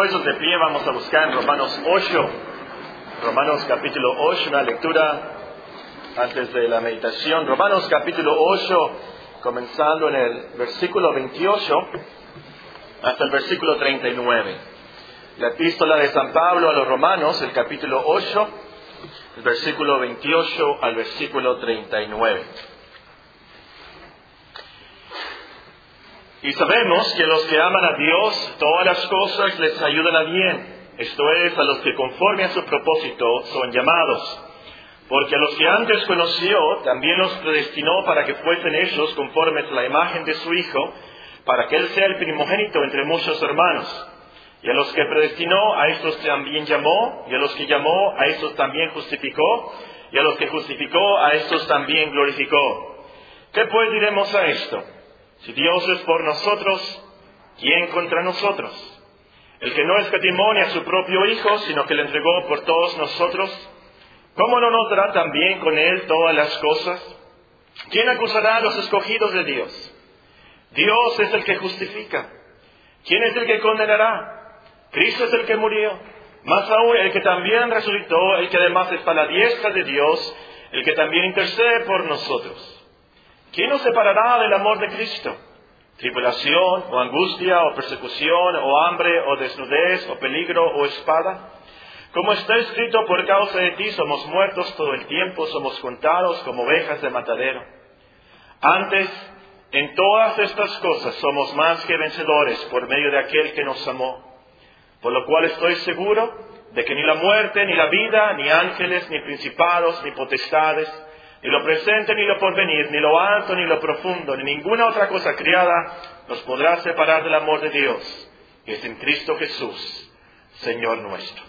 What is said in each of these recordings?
Puestos de pie, vamos a buscar en Romanos 8. Romanos capítulo 8, una lectura antes de la meditación. Romanos capítulo 8, comenzando en el versículo 28 hasta el versículo 39. La epístola de San Pablo a los Romanos, el capítulo 8, el versículo 28 al versículo 39. Y sabemos que los que aman a Dios, todas las cosas les ayudan a bien. Esto es, a los que conforme a su propósito son llamados. Porque a los que antes conoció, también los predestinó para que fuesen ellos conformes a la imagen de su Hijo, para que Él sea el primogénito entre muchos hermanos. Y a los que predestinó, a estos también llamó, y a los que llamó, a estos también justificó, y a los que justificó, a estos también glorificó. ¿Qué pues diremos a esto? Si Dios es por nosotros, ¿quién contra nosotros? El que no escatimó a su propio Hijo, sino que le entregó por todos nosotros, ¿cómo no nos dará también con él todas las cosas? ¿Quién acusará a los escogidos de Dios? Dios es el que justifica. ¿Quién es el que condenará? Cristo es el que murió. Más aún, el que también resucitó, el que además está a la diestra de Dios, el que también intercede por nosotros. ¿Quién nos separará del amor de Cristo? ¿Tribulación o angustia o persecución o hambre o desnudez o peligro o espada? Como está escrito, por causa de ti somos muertos todo el tiempo, somos contados como ovejas de matadero. Antes, en todas estas cosas somos más que vencedores por medio de aquel que nos amó. Por lo cual estoy seguro de que ni la muerte, ni la vida, ni ángeles, ni principados, ni potestades, ni lo presente, ni lo porvenir, ni lo alto, ni lo profundo, ni ninguna otra cosa criada nos podrá separar del amor de Dios, que es en Cristo Jesús, Señor nuestro.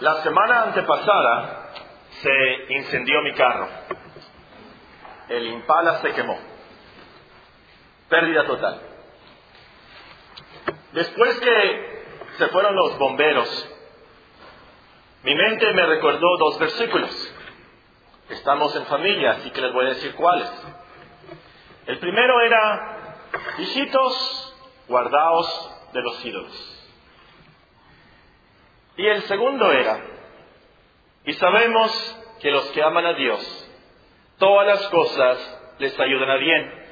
La semana antepasada se incendió mi carro. El impala se quemó. Pérdida total. Después que se fueron los bomberos mi mente me recordó dos versículos. Estamos en familia, así que les voy a decir cuáles. El primero era, hijitos, guardaos de los ídolos. Y el segundo era, y sabemos que los que aman a Dios, todas las cosas les ayudan a bien.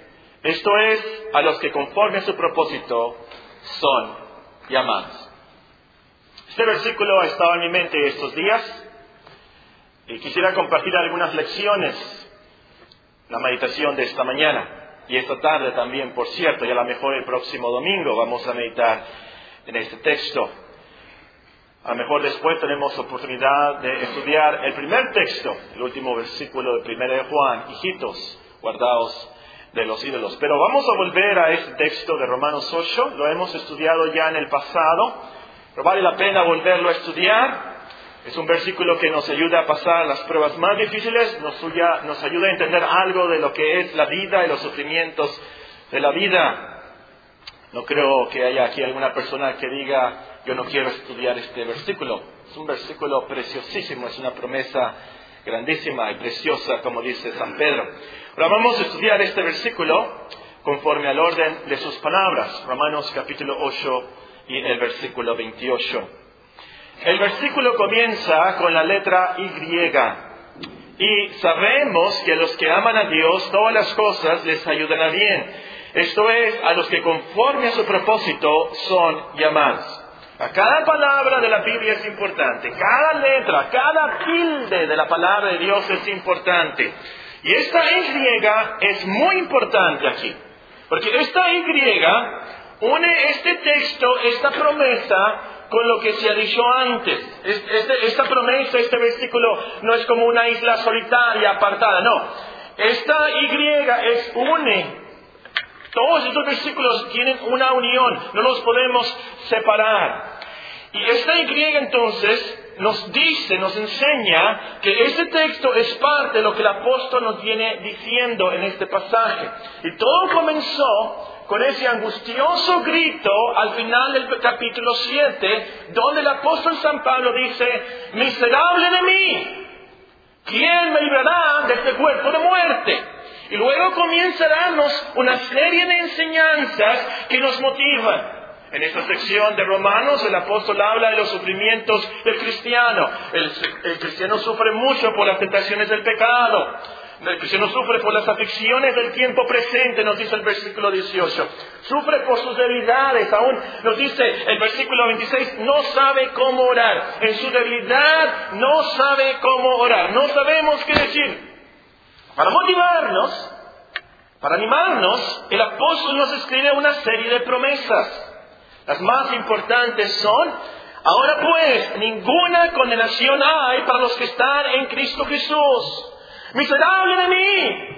Esto es, a los que conforme a su propósito son llamados. Este versículo ha estado en mi mente estos días y quisiera compartir algunas lecciones, la meditación de esta mañana y esta tarde también, por cierto, y a lo mejor el próximo domingo vamos a meditar en este texto. A lo mejor después tenemos oportunidad de estudiar el primer texto, el último versículo del primero de Juan, hijitos, guardados de los ídolos. Pero vamos a volver a este texto de Romanos 8, lo hemos estudiado ya en el pasado pero vale la pena volverlo a estudiar. Es un versículo que nos ayuda a pasar las pruebas más difíciles, nos, nos ayuda a entender algo de lo que es la vida y los sufrimientos de la vida. No creo que haya aquí alguna persona que diga, yo no quiero estudiar este versículo. Es un versículo preciosísimo, es una promesa grandísima y preciosa, como dice San Pedro. Ahora vamos a estudiar este versículo conforme al orden de sus palabras. Romanos capítulo 8, y el versículo 28. El versículo comienza con la letra Y. Y sabemos que los que aman a Dios todas las cosas les ayudan a bien. Esto es, a los que conforme a su propósito son llamados. A cada palabra de la Biblia es importante, cada letra, cada tilde de la palabra de Dios es importante. Y esta Y es muy importante aquí, porque esta Y une este texto, esta promesa, con lo que se ha dicho antes. Este, esta promesa, este versículo, no es como una isla solitaria, apartada, no. Esta Y es une. Todos estos versículos tienen una unión, no los podemos separar. Y esta Y entonces nos dice, nos enseña que este texto es parte de lo que el apóstol nos viene diciendo en este pasaje. Y todo comenzó con ese angustioso grito al final del capítulo 7, donde el apóstol San Pablo dice, miserable de mí, ¿quién me librará de este cuerpo de muerte? Y luego darnos una serie de enseñanzas que nos motivan. En esta sección de Romanos el apóstol habla de los sufrimientos del cristiano. El, cristiano sufre mucho por las tentaciones del pecado. El cristiano sufre por las aflicciones del tiempo presente, nos dice el versículo 18. Sufre por sus debilidades, aún nos dice el versículo 26, no sabe cómo orar. En su debilidad no sabe cómo orar. No sabemos qué decir. Para motivarnos, para animarnos, el apóstol nos escribe una serie de promesas. Las más importantes son, ahora pues, ninguna condenación hay para los que están en Cristo Jesús. Miserable de mí.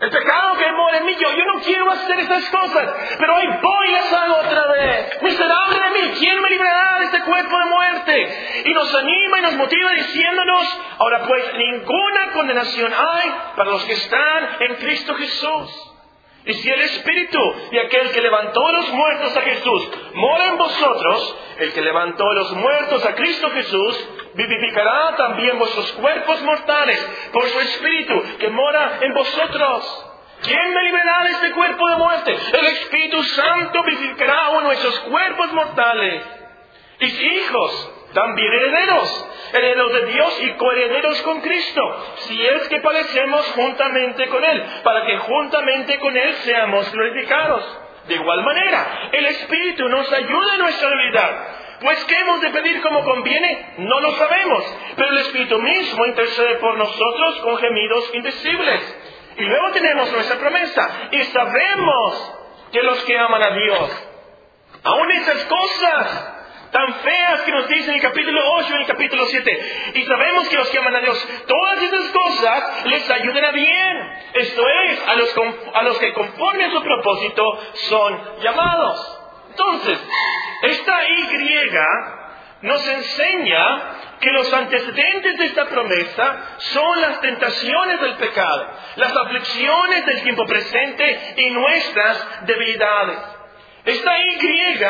El pecado que mora en mí, yo, yo no quiero hacer esas cosas, pero hoy voy y las hago otra vez. Miserable de mí, ¿quién me librará de este cuerpo de muerte? Y nos anima y nos motiva diciéndonos, ahora pues, ninguna condenación hay para los que están en Cristo Jesús. Y si el Espíritu de aquel que levantó los muertos a Jesús mora en vosotros, el que levantó los muertos a Cristo Jesús, vivificará también vuestros cuerpos mortales por su Espíritu que mora en vosotros. ¿Quién me liberará de este cuerpo de muerte? El Espíritu Santo vivificará de esos cuerpos mortales. Y si hijos, también herederos, herederos de Dios y coherederos con Cristo, si es que padecemos juntamente con Él, para que juntamente con Él seamos glorificados. De igual manera, el Espíritu nos ayuda en nuestra debilidad. Pues ¿qué hemos de pedir como conviene? No lo sabemos, pero el Espíritu mismo intercede por nosotros con gemidos indecibles. Y luego tenemos nuestra promesa y sabemos que los que aman a Dios, aún esas cosas tan feas que nos dice en el capítulo 8 y en el capítulo 7. Y sabemos que los que aman a Dios, todas esas cosas les ayudan a bien. Esto es, a los, a los que conforme su propósito son llamados. Entonces, esta Y nos enseña que los antecedentes de esta promesa son las tentaciones del pecado, las aflicciones del tiempo presente y nuestras debilidades. Esta Y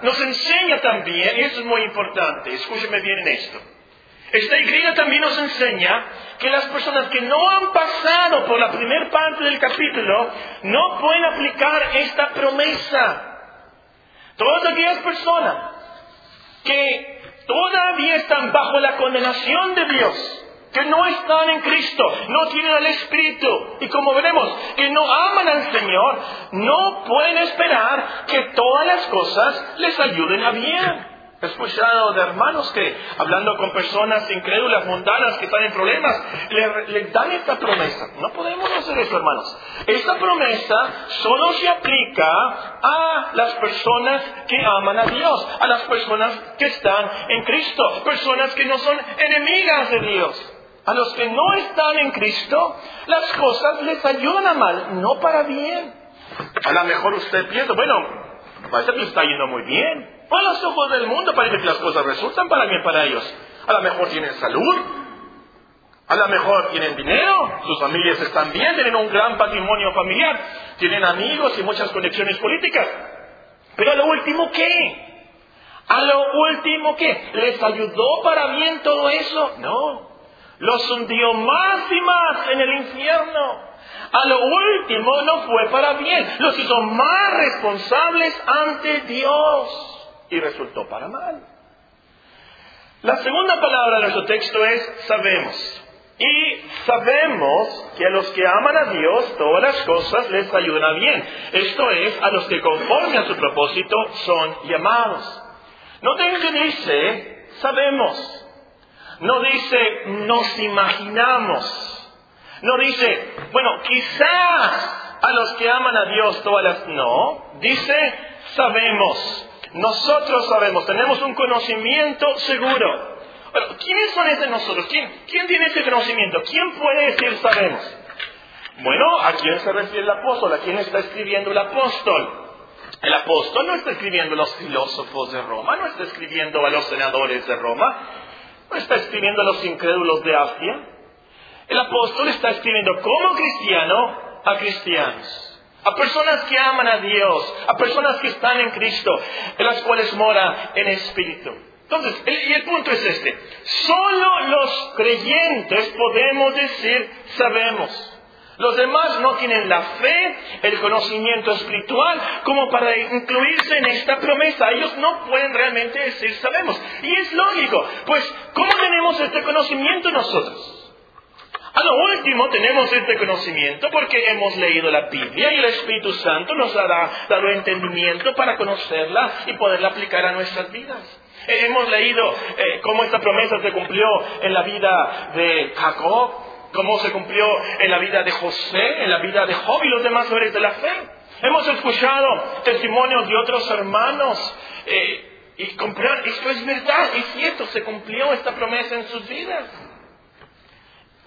nos enseña también, y eso es muy importante, escúcheme bien en esto. Esta Y también nos enseña que las personas que no han pasado por la primera parte del capítulo no pueden aplicar esta promesa. Todas aquellas personas que todavía están bajo la condenación de Dios, que no están en Cristo, no tienen al Espíritu y como veremos, que no aman al Señor, no pueden esperar que todas las cosas les ayuden a bien. He escuchado de hermanos que, hablando con personas incrédulas, mundanas, que están en problemas, le, dan esta promesa. No podemos hacer eso, hermanos. Esta promesa solo se aplica a las personas que aman a Dios, a las personas que están en Cristo, personas que no son enemigas de Dios. A los que no están en Cristo, las cosas les ayudan a mal, no para bien. A lo mejor usted piensa, bueno, parece que está yendo muy bien. A los ojos del mundo parece que las cosas resultan para bien para ellos. A lo mejor tienen salud, a lo mejor tienen dinero, sus familias están bien, tienen un gran patrimonio familiar, tienen amigos y muchas conexiones políticas. Pero a lo último, ¿qué? A lo último, ¿qué? ¿Les ayudó para bien todo eso? No los hundió más y más en el infierno. A lo último no fue para bien, los hizo más responsables ante Dios y resultó para mal. La segunda palabra de nuestro texto es sabemos. Y sabemos que a los que aman a Dios todas las cosas les ayudan bien. Esto es, a los que conforme a su propósito son llamados. Noten que dice, sabemos. No dice nos imaginamos. No dice, bueno, quizás a los que aman a Dios todas las... No, dice sabemos. Nosotros sabemos, tenemos un conocimiento seguro. Bueno, ¿quiénes son esos nosotros? ¿Quién, ¿Quién tiene ese conocimiento? ¿Quién puede decir sabemos? Bueno, ¿a quién se refiere el apóstol? ¿A quién está escribiendo el apóstol? El apóstol no está escribiendo a los filósofos de Roma, no está escribiendo a los senadores de Roma, no está escribiendo a los incrédulos de Asia. El apóstol está escribiendo como cristiano a cristianos, a personas que aman a Dios, a personas que están en Cristo, en las cuales mora en espíritu. Entonces, y el punto es este, solo los creyentes podemos decir sabemos. Los demás no tienen la fe, el conocimiento espiritual como para incluirse en esta promesa. Ellos no pueden realmente decir sabemos. Y es lógico, pues ¿cómo tenemos este conocimiento nosotros? A lo último tenemos este conocimiento porque hemos leído la Biblia y el Espíritu Santo nos ha dado entendimiento para conocerla y poderla aplicar a nuestras vidas. Eh, hemos leído eh, cómo esta promesa se cumplió en la vida de Jacob, cómo se cumplió en la vida de José, en la vida de Job y los demás hombres de la fe. Hemos escuchado testimonios de otros hermanos eh, y comprar, esto es verdad, es cierto, se cumplió esta promesa en sus vidas.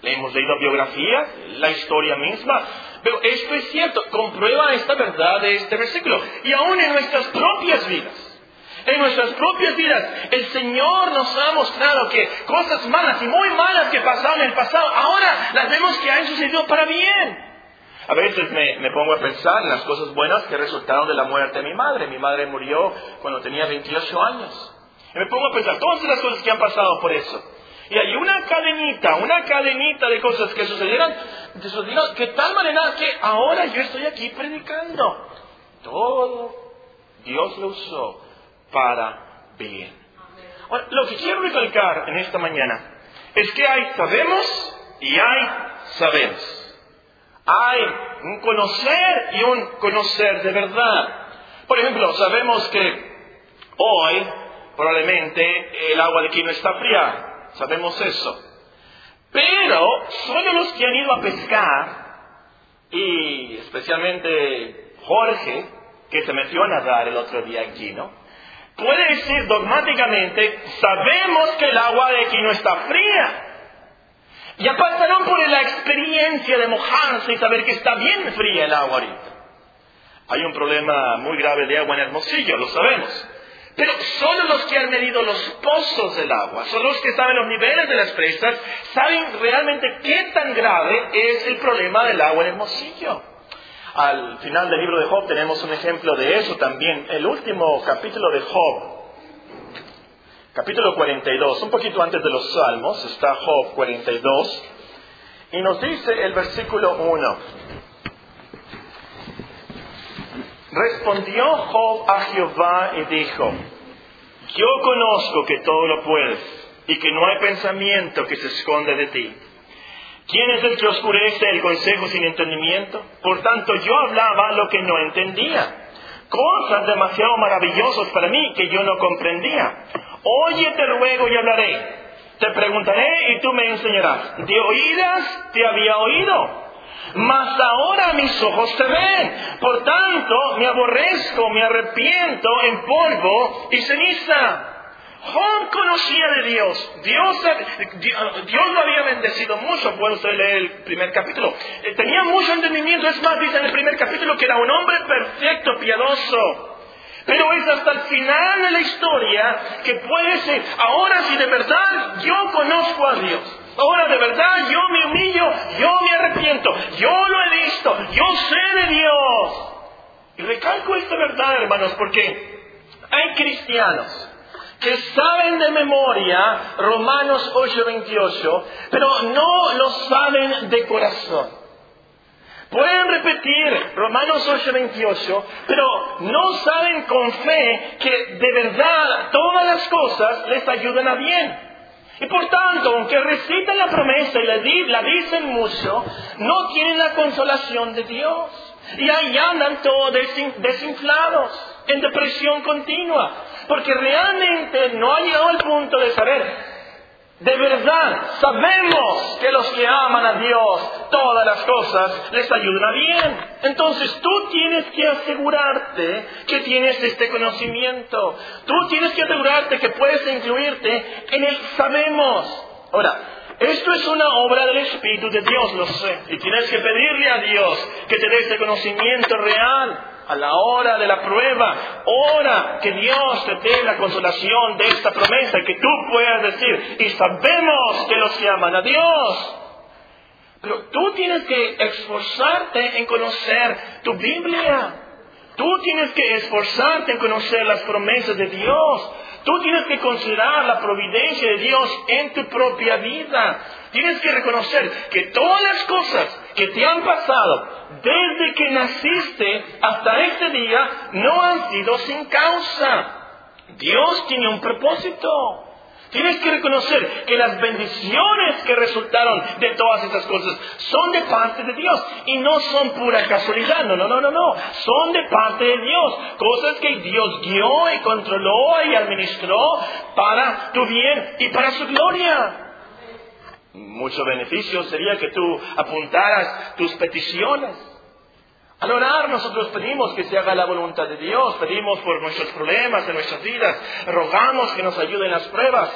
Le hemos leído biografías, la historia misma, pero esto es cierto, comprueba esta verdad de este versículo. Y aún en nuestras propias vidas, en nuestras propias vidas, el Señor nos ha mostrado que cosas malas y muy malas que pasaron en el pasado, ahora las vemos que han sucedido para bien. A veces me, me, pongo a pensar en las cosas buenas que resultaron de la muerte de mi madre. Mi madre murió cuando tenía 28 años. Y me pongo a pensar todas las cosas que han pasado por eso. Y hay una cadenita, una cadenita de cosas que sucedieron, de tal manera que ahora yo estoy aquí predicando. Todo Dios lo usó para bien. Ahora, lo que quiero recalcar en esta mañana es que hay sabemos y hay sabemos. Hay un conocer y un conocer de verdad. Por ejemplo, sabemos que hoy probablemente el agua de aquí no está fría sabemos eso. Pero solo los que han ido a pescar, y especialmente Jorge, que se metió a nadar el otro día aquí, ¿no? Puede decir dogmáticamente, sabemos que el agua de aquí no está fría. Ya pasaron por la experiencia de mojarse y saber que está bien fría el agua ahorita. Hay un problema muy grave de agua en Hermosillo, lo sabemos. Pero solo los que han medido los pozos del agua, solo los que saben los niveles de las presas, saben realmente qué tan grave es el problema del agua en el mocillo. Al final del libro de Job tenemos un ejemplo de eso también. El último capítulo de Job, capítulo 42, un poquito antes de los Salmos, está Job 42, y nos dice el versículo 1. Respondió Job a Jehová y dijo, yo conozco que todo lo puedes y que no hay pensamiento que se esconde de ti. ¿Quién es el que oscurece el consejo sin entendimiento? Por tanto, yo hablaba lo que no entendía. Cosas demasiado maravillosas para mí que yo no comprendía. Oye, te ruego y hablaré. Te preguntaré y tú me enseñarás. De oídas te había oído mas ahora mis ojos te ven. Por tanto, me aborrezco, me arrepiento en polvo y ceniza. Job conocía de Dios. Dios, Dios lo había bendecido mucho. Puede usted leer el primer capítulo. Eh, tenía mucho entendimiento. Es más, dice en el primer capítulo que era un hombre perfecto, piadoso. Pero es hasta el final de la historia que puede ser, ahora si de verdad yo conozco a Dios, Ahora de verdad yo me humillo, yo me arrepiento, yo lo he visto, yo sé de Dios. Y recalco esta verdad, hermanos, porque hay cristianos que saben de memoria Romanos 8:28, pero no lo saben de corazón. Pueden repetir Romanos 8:28, pero no saben con fe que de verdad todas las cosas les ayudan a bien. Y por tanto, aunque recitan la promesa y la, dicen mucho, no tienen la consolación de Dios. Y ahí andan todos desinflados, en depresión continua, porque realmente no han llegado al punto de saber de verdad, sabemos que los que aman a Dios, todas las cosas les ayudan a bien. Entonces tú tienes que asegurarte que tienes este conocimiento. Tú tienes que asegurarte que puedes incluirte en el sabemos. Ahora, esto es una obra del Espíritu de Dios, lo sé. Y tienes que pedirle a Dios que te dé este conocimiento real a la hora de la prueba, ora que Dios te dé la consolación de esta promesa y que tú puedas decir, y sabemos que los que aman a Dios. Pero tú tienes que esforzarte en conocer tu Biblia. Tú tienes que esforzarte en conocer las promesas de Dios. Tú tienes que considerar la providencia de Dios en tu propia vida. Tienes que reconocer que todas las cosas que te han pasado desde que naciste hasta este día no han sido sin causa. Dios tiene un propósito. Tienes que reconocer que las bendiciones que resultaron de todas estas cosas son de parte de Dios y no son pura casualidad. No, no, no, no, no. Son de parte de Dios. Cosas que Dios guió y controló y administró para tu bien y para su gloria. Mucho beneficio sería que tú apuntaras tus peticiones al orar nosotros pedimos que se haga la voluntad de Dios, pedimos por nuestros problemas en nuestras vidas, rogamos que nos ayuden las pruebas.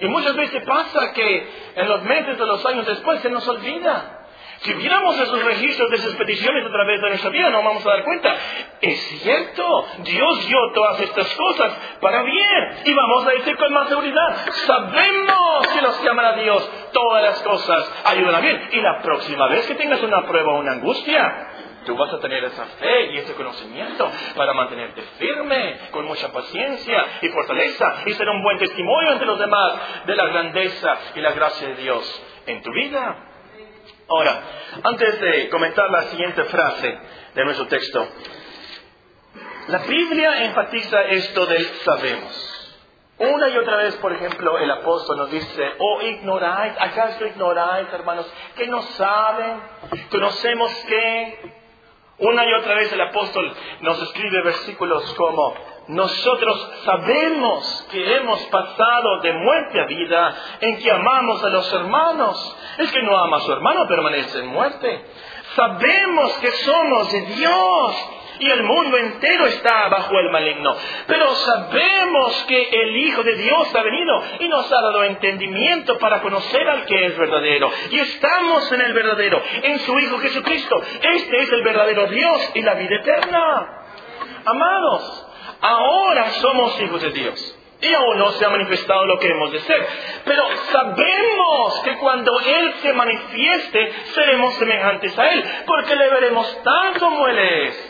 Y muchas veces pasa que en los meses de los años después se nos olvida. Si viéramos esos registros de esas peticiones a través de nuestra vida, no vamos a dar cuenta. Es cierto, Dios dio todas estas cosas para bien. Y vamos a decir con más seguridad, sabemos que los que aman a Dios, todas las cosas ayudan a bien. Y la próxima vez que tengas una prueba o una angustia, Tú vas a tener esa fe y ese conocimiento para mantenerte firme, con mucha paciencia y fortaleza y ser un buen testimonio entre los demás de la grandeza y la gracia de Dios en tu vida. Ahora, antes de comentar la siguiente frase de nuestro texto, la Biblia enfatiza esto del sabemos. Una y otra vez, por ejemplo, el apóstol nos dice, oh ignoráis, ¿acaso ignoráis, hermanos, que no saben? ¿Conocemos que una y otra vez el apóstol nos escribe versículos como, nosotros sabemos que hemos pasado de muerte a vida en que amamos a los hermanos. El que no ama a su hermano permanece en muerte. Sabemos que somos de Dios y el mundo entero está bajo el maligno. Pero sabemos que el Hijo de Dios ha venido y nos ha dado entendimiento para conocer al que es verdadero. Y estamos en el verdadero, en su Hijo Jesucristo. Este es el verdadero Dios y la vida eterna. Amados, ahora somos hijos de Dios. Y aún no se ha manifestado lo que hemos de ser. Pero sabemos que cuando Él se manifieste, seremos semejantes a Él, porque le veremos tal como Él es.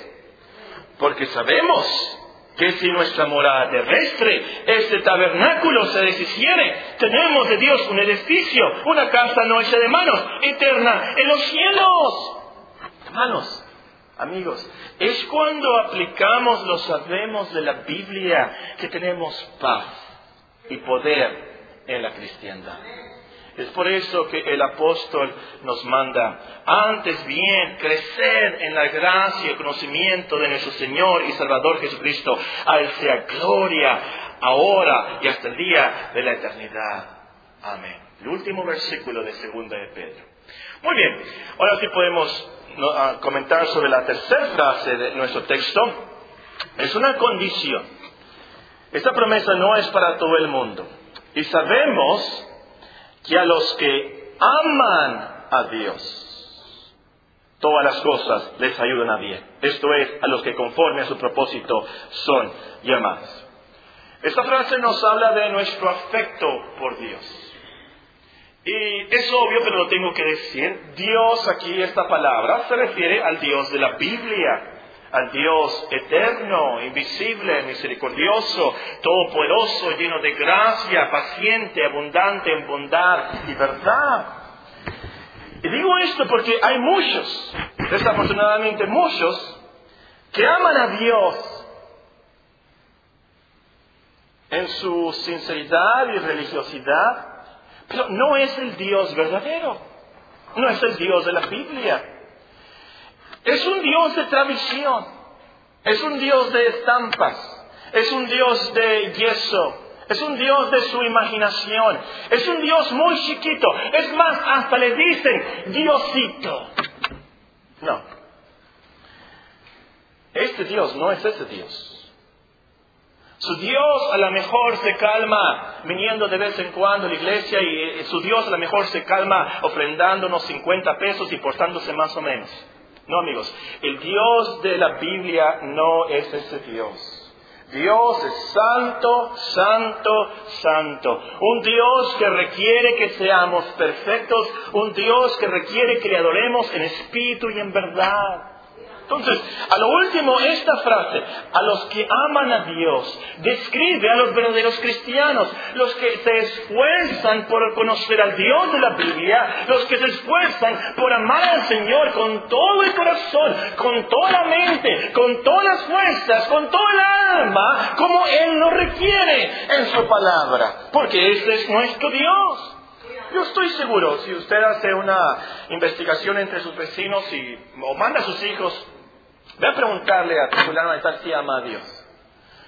Porque sabemos que si nuestra morada terrestre, este tabernáculo se deshiciere, tenemos de Dios un edificio, una casa no hecha de manos, eterna en los cielos. Hermanos, amigos, es cuando aplicamos los sabemos de la Biblia que tenemos paz y poder en la cristiandad. Es por eso que el apóstol nos manda, antes bien, crecer en la gracia y conocimiento de nuestro Señor y Salvador Jesucristo. A Él sea gloria, ahora y hasta el día de la eternidad. Amén. El último versículo de segunda de Pedro. Muy bien, ahora sí podemos ah, comentar sobre la tercera frase de nuestro texto. Es una condición. Esta promesa no es para todo el mundo. Y sabemos que a los que aman a Dios, todas las cosas les ayudan a bien. Esto es, a los que conforme a su propósito son llamados. Esta frase nos habla de nuestro afecto por Dios. Y es obvio, pero lo tengo que decir. Dios aquí, esta palabra, se refiere al Dios de la Biblia al Dios eterno, invisible, misericordioso, todopoderoso, lleno de gracia, paciente, abundante en bondad y verdad. Y digo esto porque hay muchos, desafortunadamente muchos, que aman a Dios en su sinceridad y religiosidad, pero no es el Dios verdadero, no es el Dios de la Biblia. Es un Dios de tradición, es un Dios de estampas, es un Dios de yeso, es un Dios de su imaginación, es un Dios muy chiquito, es más, hasta le dicen Diosito. No, este Dios no es ese Dios. Su Dios a lo mejor se calma viniendo de vez en cuando a la iglesia y eh, su Dios a lo mejor se calma ofrendándonos 50 pesos y portándose más o menos. No, amigos, el Dios de la Biblia no es ese Dios. Dios es santo, santo, santo. Un Dios que requiere que seamos perfectos. Un Dios que requiere que le adoremos en espíritu y en verdad. Entonces, a lo último, esta frase, a los que aman a Dios, describe a los verdaderos cristianos, los que se esfuerzan por conocer al Dios de la Biblia, los que se esfuerzan por amar al Señor con todo el corazón, con toda la mente, con todas las fuerzas, con toda el alma, como Él lo requiere en su palabra, porque este es nuestro Dios. Yo estoy seguro, si usted hace una investigación entre sus vecinos y, o manda a sus hijos Ve a preguntarle a fulano de tal si ama a Dios.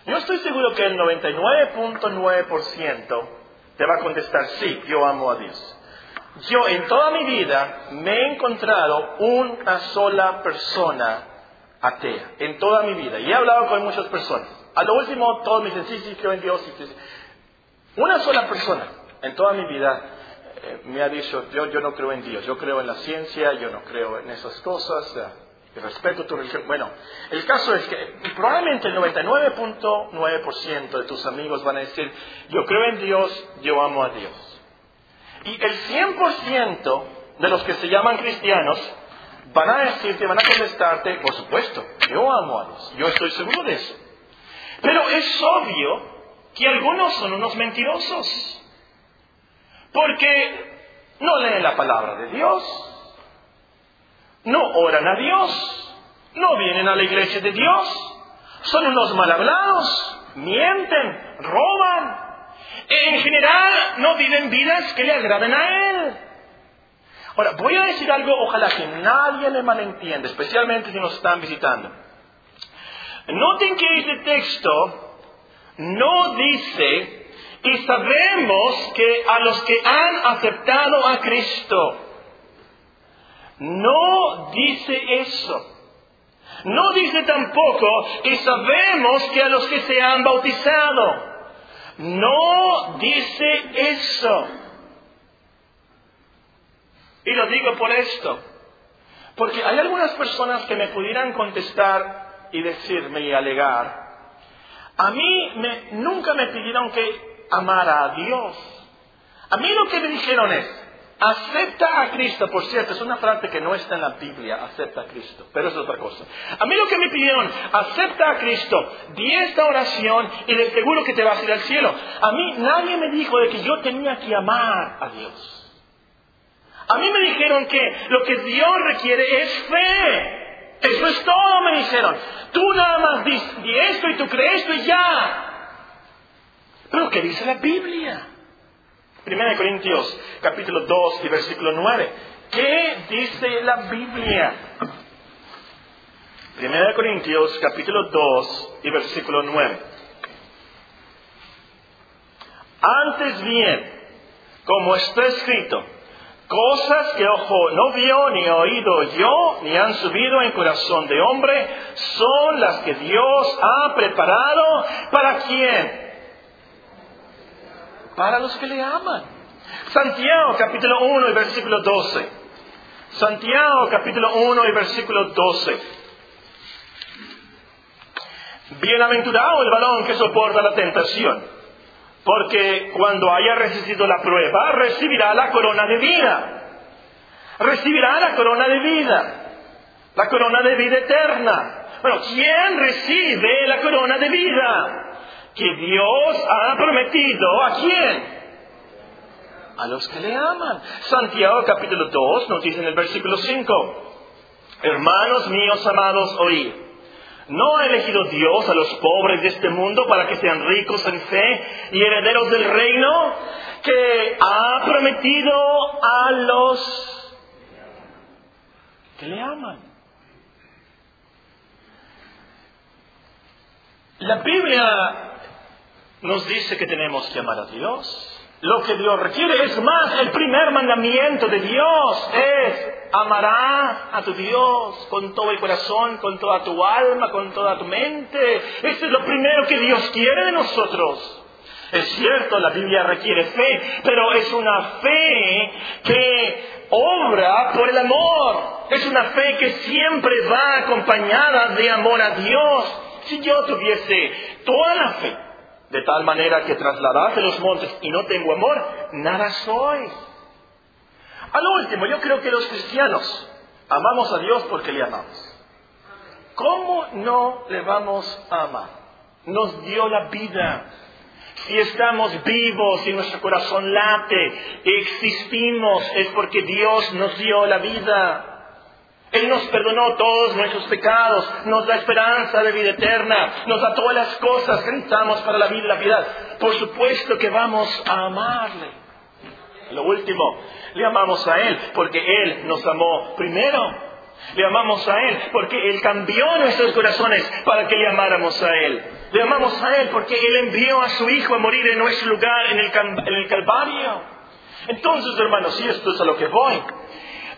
Yo estoy seguro que el 99.9% te va a contestar, sí, yo amo a Dios. Yo en toda mi vida me he encontrado una sola persona atea, en toda mi vida. Y he hablado con muchas personas. A lo último, todos me dicen, sí, sí, creo en Dios. Una sola persona en toda mi vida eh, me ha dicho, yo, yo no creo en Dios, yo creo en la ciencia, yo no creo en esas cosas respeto tu religión. Bueno, el caso es que probablemente el 99.9% de tus amigos van a decir, yo creo en Dios, yo amo a Dios. Y el 100% de los que se llaman cristianos van a decirte, van a contestarte, por supuesto, yo amo a Dios, yo estoy seguro de eso. Pero es obvio que algunos son unos mentirosos, porque no leen la palabra de Dios, no oran a Dios, no vienen a la iglesia de Dios, son unos mal hablados, mienten, roban. En general no viven vidas que le agraden a Él. Ahora, voy a decir algo, ojalá que nadie me malentienda, especialmente si nos están visitando. Noten que este texto no dice y sabemos que a los que han aceptado a Cristo, no dice eso. No dice tampoco que sabemos que a los que se han bautizado. No dice eso. Y lo digo por esto. Porque hay algunas personas que me pudieran contestar y decirme y alegar, a mí nunca me pidieron que amara a Dios. A mí lo que me dijeron es, Acepta a Cristo, por cierto, es una frase que no está en la Biblia, acepta a Cristo, pero es otra cosa. A mí lo que me pidieron, acepta a Cristo, di esta oración y le aseguro que te vas a ir al cielo. A mí nadie me dijo de que yo tenía que amar a Dios. A mí me dijeron que lo que Dios requiere es fe. Eso es todo, me dijeron. Tú nada más di, di esto y tú crees esto y ya. Pero ¿qué dice la Biblia? Primera de Corintios, capítulo 2 y versículo 9. ¿Qué dice la Biblia? Primera de Corintios, capítulo 2 y versículo 9. Antes bien, como está escrito, cosas que ojo no vio, ni oído yo, ni han subido en corazón de hombre, son las que Dios ha preparado para quién? Para los que le aman. Santiago capítulo 1 y versículo 12. Santiago capítulo 1 y versículo 12. Bienaventurado el varón que soporta la tentación, porque cuando haya resistido la prueba, recibirá la corona de vida. Recibirá la corona de vida. La corona de vida eterna. Bueno, ¿quién recibe la corona de vida? Que Dios ha prometido a quién? A los que le aman. Santiago capítulo 2 nos dice en el versículo 5, hermanos míos amados, oíd. ¿No ha elegido Dios a los pobres de este mundo para que sean ricos en fe y herederos del reino que ha prometido a los que le aman? La Biblia nos dice que tenemos que amar a Dios. Lo que Dios requiere es más, el primer mandamiento de Dios es amarás a tu Dios con todo el corazón, con toda tu alma, con toda tu mente. Eso es lo primero que Dios quiere de nosotros. Es cierto, la Biblia requiere fe, pero es una fe que obra por el amor. Es una fe que siempre va acompañada de amor a Dios. Si yo tuviese toda la fe, de tal manera que trasladase los montes y no tengo amor, nada soy. A lo último, yo creo que los cristianos amamos a Dios porque le amamos. ¿cómo no le vamos a amar? Nos dio la vida. Si estamos vivos y nuestro corazón late, existimos, es porque Dios nos dio la vida. Él nos perdonó todos nuestros pecados, nos da esperanza de vida eterna, nos da todas las cosas que necesitamos para la vida y la piedad. Por supuesto que vamos a amarle. Lo último, le amamos a Él porque Él nos amó primero. Le amamos a Él porque Él cambió nuestros corazones para que le amáramos a Él. Le amamos a Él porque Él envió a su Hijo a morir en nuestro lugar en el, en el Calvario. Entonces, hermanos, y esto es a lo que voy.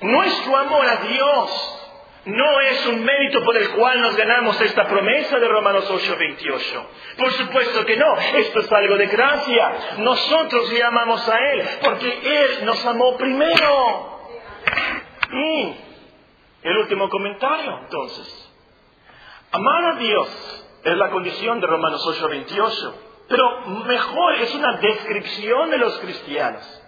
Nuestro amor a Dios no es un mérito por el cual nos ganamos esta promesa de Romanos 8:28. Por supuesto que no, esto es algo de gracia. Nosotros le amamos a Él porque Él nos amó primero. Y el último comentario, entonces. Amar a Dios es la condición de Romanos 8:28, pero mejor es una descripción de los cristianos.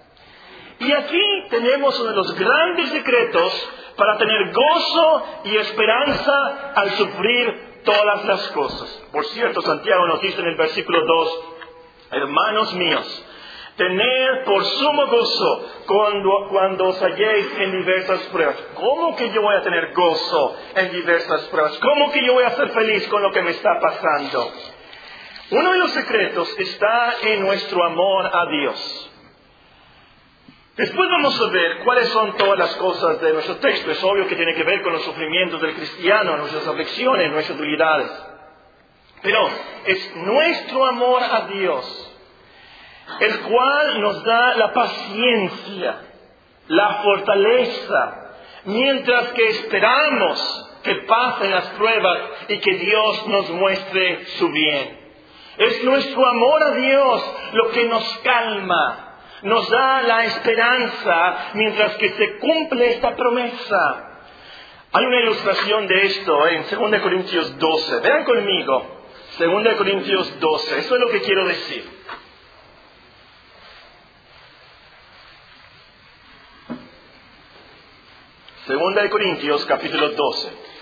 Y aquí tenemos uno de los grandes secretos para tener gozo y esperanza al sufrir todas las cosas. Por cierto, Santiago nos dice en el versículo 2, hermanos míos, tened por sumo gozo cuando, cuando os halléis en diversas pruebas. ¿Cómo que yo voy a tener gozo en diversas pruebas? ¿Cómo que yo voy a ser feliz con lo que me está pasando? Uno de los secretos está en nuestro amor a Dios. Después vamos a ver cuáles son todas las cosas de nuestro texto. Es obvio que tiene que ver con los sufrimientos del cristiano, nuestras aflicciones, nuestras debilidades. Pero es nuestro amor a Dios el cual nos da la paciencia, la fortaleza, mientras que esperamos que pasen las pruebas y que Dios nos muestre su bien. Es nuestro amor a Dios lo que nos calma, nos da la esperanza mientras que se cumple esta promesa. Hay una ilustración de esto en 2 Corintios 12. Vean conmigo, 2 Corintios 12. Eso es lo que quiero decir. Segunda de Corintios capítulo 12.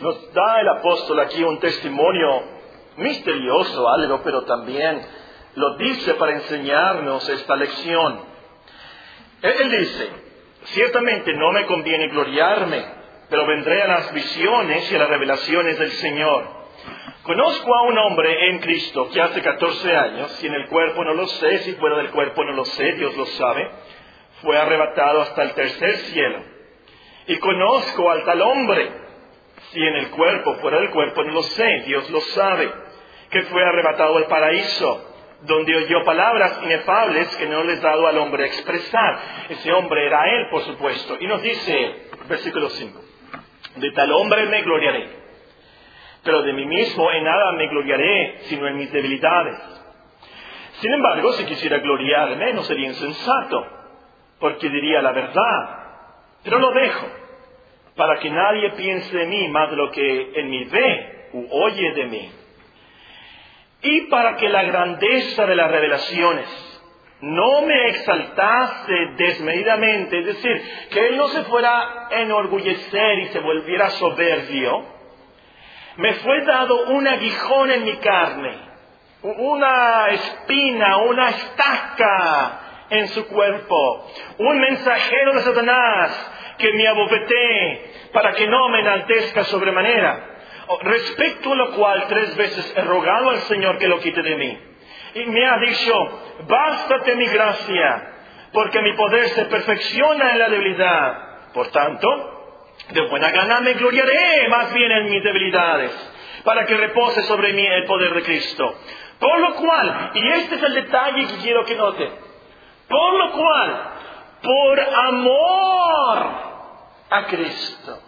Nos da el apóstol aquí un testimonio misterioso, algo, pero también lo dice para enseñarnos esta lección. Él dice, ciertamente no me conviene gloriarme, pero vendré a las visiones y a las revelaciones del Señor. Conozco a un hombre en Cristo que hace 14 años, si en el cuerpo no lo sé, si fuera del cuerpo no lo sé, Dios lo sabe, fue arrebatado hasta el tercer cielo. Y conozco al tal hombre si en el cuerpo, fuera del cuerpo, no lo sé, Dios lo sabe, que fue arrebatado al paraíso, donde oyó palabras inefables que no les dado al hombre expresar. Ese hombre era él, por supuesto. Y nos dice, versículo 5, de tal hombre me gloriaré, pero de mí mismo en nada me gloriaré, sino en mis debilidades. Sin embargo, si quisiera gloriarme, no sería insensato, porque diría la verdad, pero lo dejo para que nadie piense de mí más de lo que en mí ve u oye de mí. Y para que la grandeza de las revelaciones no me exaltase desmedidamente, es decir, que él no se fuera a enorgullecer y se volviera soberbio, me fue dado un aguijón en mi carne, una espina, una estaca en su cuerpo, un mensajero de Satanás que me abofetee para que no me enaltezca sobremanera. Oh, respecto a lo cual tres veces he rogado al Señor que lo quite de mí. Y me ha dicho, bástate mi gracia, porque mi poder se perfecciona en la debilidad. Por tanto, de buena gana me gloriaré más bien en mis debilidades, para que repose sobre mí el poder de Cristo. Por lo cual, y este es el detalle que quiero que note, por lo cual, por amor a Cristo.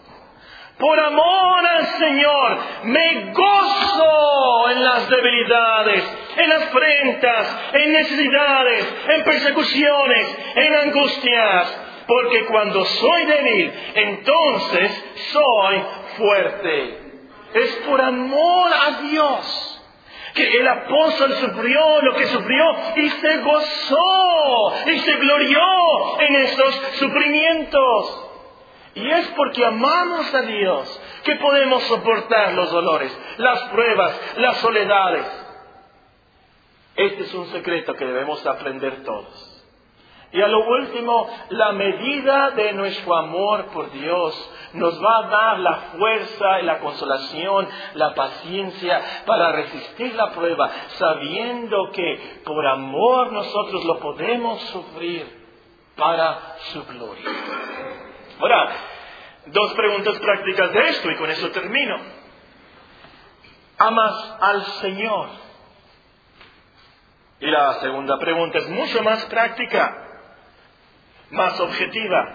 Por amor al Señor, me gozo en las debilidades, en las afrentas, en necesidades, en persecuciones, en angustias, porque cuando soy débil, entonces soy fuerte. Es por amor a Dios. que el apóstol sufrió lo que sufrió y se gozó y se glorió en estos sufrimientos. Y es porque amamos a Dios que podemos soportar los dolores, las pruebas, las soledades. Este es un secreto que debemos aprender todos. Y a lo último, la medida de nuestro amor por Dios nos va a dar la fuerza y la consolación, la paciencia para resistir la prueba, sabiendo que por amor nosotros lo podemos sufrir para su gloria. Ahora, dos preguntas prácticas de esto y con eso termino. ¿Amas al Señor? Y la segunda pregunta es mucho más práctica más objetiva.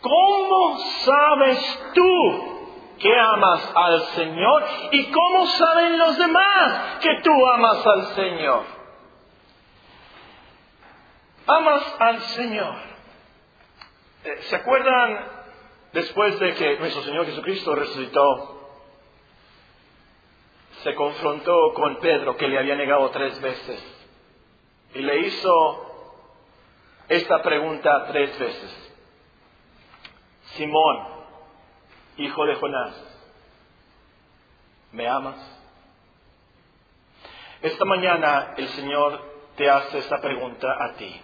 ¿Cómo sabes tú que amas al Señor? ¿Y cómo saben los demás que tú amas al Señor? Amas al Señor. Eh, ¿Se acuerdan después de que nuestro Señor Jesucristo resucitó? Se confrontó con Pedro que le había negado tres veces y le hizo esta pregunta tres veces. Simón, hijo de Jonás, ¿me amas? Esta mañana el Señor te hace esta pregunta a ti.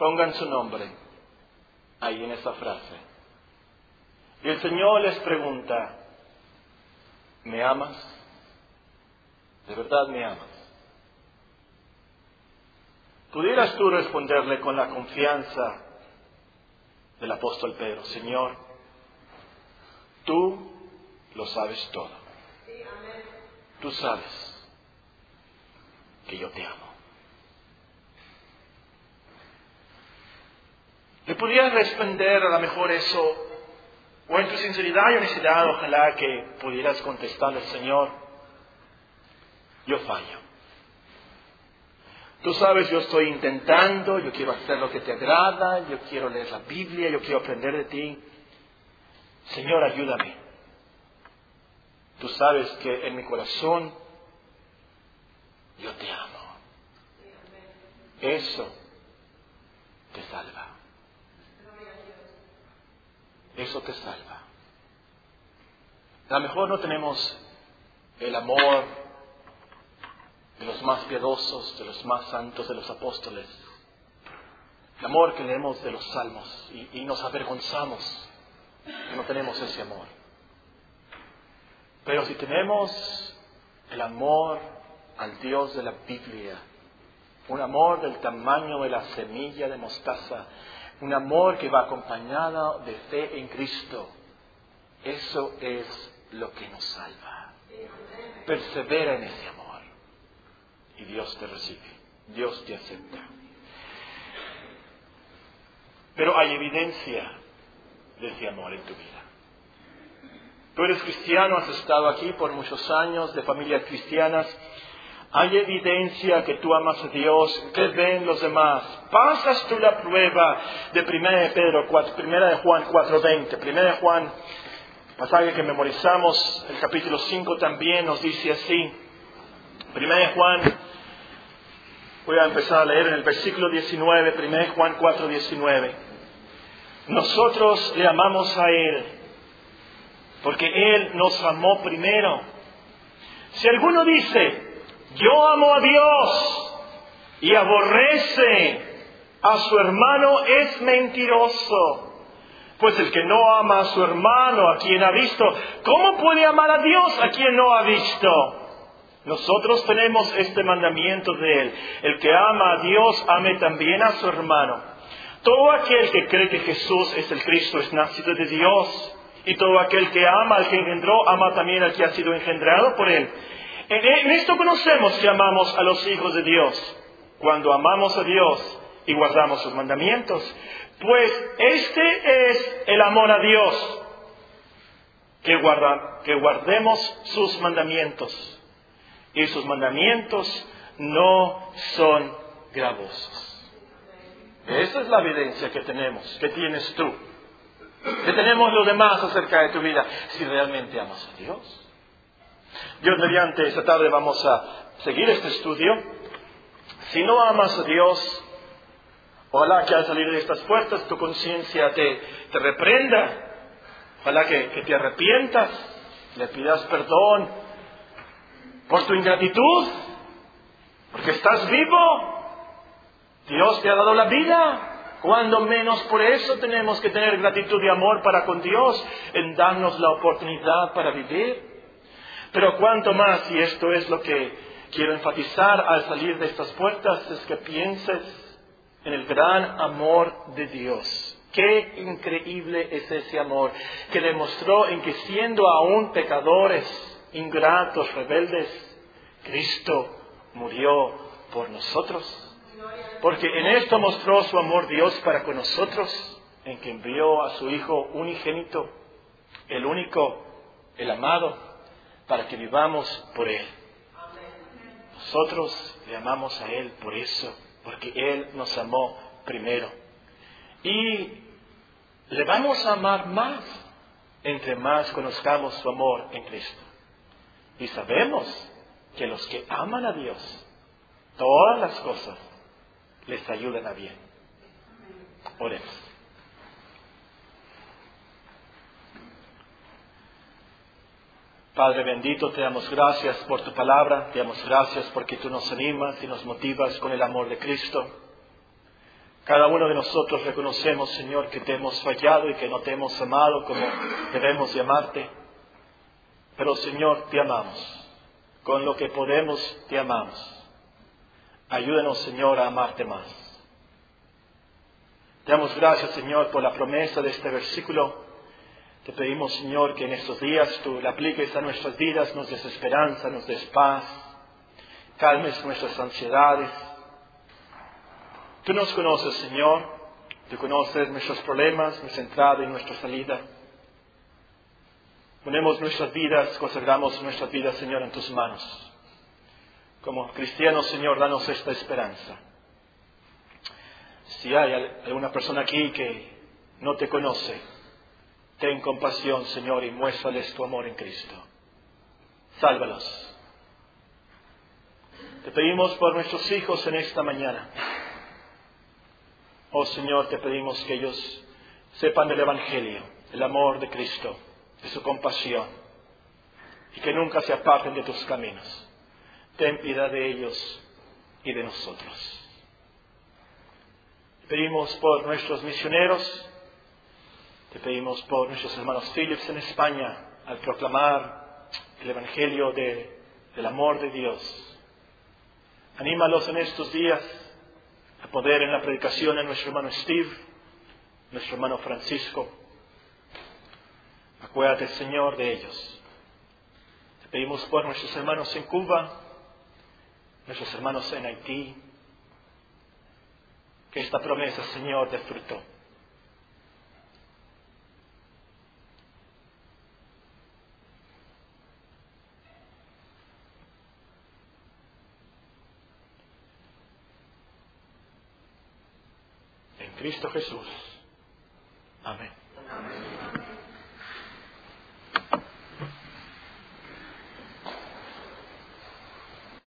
Pongan su nombre ahí en esa frase. Y el Señor les pregunta, ¿me amas? ¿De verdad me amas? Pudieras tú responderle con la confianza del apóstol Pedro, Señor, tú lo sabes todo. Tú sabes que yo te amo. Le pudieras responder a lo mejor eso, o en tu sinceridad y honestidad, ojalá que pudieras contestarle, Señor, yo fallo. Tú sabes, yo estoy intentando, yo quiero hacer lo que te agrada, yo quiero leer la Biblia, yo quiero aprender de ti. Señor, ayúdame. Tú sabes que en mi corazón yo te amo. Eso te salva. Eso te salva. A lo mejor no tenemos el amor de los más piadosos, de los más santos, de los apóstoles. El amor que leemos de los salmos y, nos avergonzamos que no tenemos ese amor. Pero si tenemos el amor al Dios de la Biblia, un amor del tamaño de la semilla de mostaza, un amor que va acompañado de fe en Cristo, eso es lo que nos salva. Persevera en ese amor y Dios te recibe, Dios te acepta. Pero hay evidencia de ese amor en tu vida. Tú eres cristiano, has estado aquí por muchos años, de familias cristianas. Hay evidencia que tú amas a Dios, que ven los demás. Pasas tú la prueba de 1 de Pedro 4, 1 de Juan 4:20, 1 de Juan, pasaje que memorizamos, el capítulo 5 también nos dice así. 1 de Juan Voy a empezar a leer en el versículo 19, 1 Juan 4, 19. Nosotros le amamos a Él, porque Él nos amó primero. Si alguno dice, yo amo a Dios y aborrece a su hermano, es mentiroso. Pues el que no ama a su hermano, a quien ha visto, ¿cómo puede amar a Dios a quien no ha visto? Nosotros tenemos este mandamiento de Él. El que ama a Dios, ame también a su hermano. Todo aquel que cree que Jesús es el Cristo es nacido de Dios. Y todo aquel que ama al que engendró, ama también al que ha sido engendrado por Él. En esto conocemos que amamos a los hijos de Dios. Cuando amamos a Dios y guardamos sus mandamientos. Pues este es el amor a Dios. Que, que guardemos sus mandamientos y sus mandamientos no son gravosos. Esa es la evidencia que tenemos, que tienes tú, que tenemos los demás acerca de tu vida, si realmente amas a Dios. Dios mediante esta tarde vamos a seguir este estudio. Si no amas a Dios, ojalá que al salir de estas puertas tu conciencia te, te reprenda. Ojalá que, que te arrepientas, le pidas perdón por tu ingratitud, porque estás vivo. Dios te ha dado la vida. Cuando menos por eso tenemos que tener gratitud y amor para con Dios, en darnos la oportunidad para vivir. Pero cuanto más, y esto es lo que quiero enfatizar al salir de estas puertas, es que pienses en el gran amor de Dios. Qué increíble es ese amor que demostró en que siendo aún pecadores, ingratos, rebeldes, Cristo murió por nosotros. Porque en esto mostró su amor Dios para con nosotros, en que envió a su Hijo unigénito, el único, el amado, para que vivamos por Él. Nosotros le amamos a Él por eso, porque Él nos amó primero. Y le vamos a amar más entre más conozcamos su amor en Cristo. Y sabemos que los que aman a Dios, todas las cosas les ayudan a bien. Oremos. Padre bendito, te damos gracias por tu palabra, te damos gracias porque tú nos animas y nos motivas con el amor de Cristo. Cada uno de nosotros reconocemos, Señor, que te hemos fallado y que no te hemos amado como debemos llamarte. Pero, Señor, te amamos. Con lo que podemos, te amamos. Ayúdanos, Señor, a amarte más. Te damos gracias, Señor, por la promesa de este versículo. Te pedimos, Señor, que en estos días tú la apliques a nuestras vidas, nos des esperanza, nos des paz, calmes nuestras ansiedades. Tú nos conoces, Señor, tú conoces nuestros problemas, nuestra entrada y nuestra salida. Ponemos nuestras vidas, consagramos nuestras vidas, Señor, en tus manos. Como cristianos, Señor, danos esta esperanza. Si hay alguna persona aquí que no te conoce, ten compasión, Señor, y muéstrales tu amor en Cristo. Sálvalos. Te pedimos por nuestros hijos en esta mañana. Oh Señor, te pedimos que ellos sepan del Evangelio, el amor de Cristo, de su compasión, y que nunca se aparten de tus caminos ten piedad de ellos y de nosotros. Pedimos por nuestros misioneros, te pedimos por nuestros hermanos Phillips en España, al proclamar el Evangelio del amor de Dios. Anímalos en estos días a poder en la predicación a nuestro hermano Steve, nuestro hermano Francisco. Acuérdate, Señor, de ellos. Te pedimos por nuestros hermanos en Cuba, nuestros hermanos en Haití, que esta promesa, Señor, fruto. Cristo Jesús. Amén.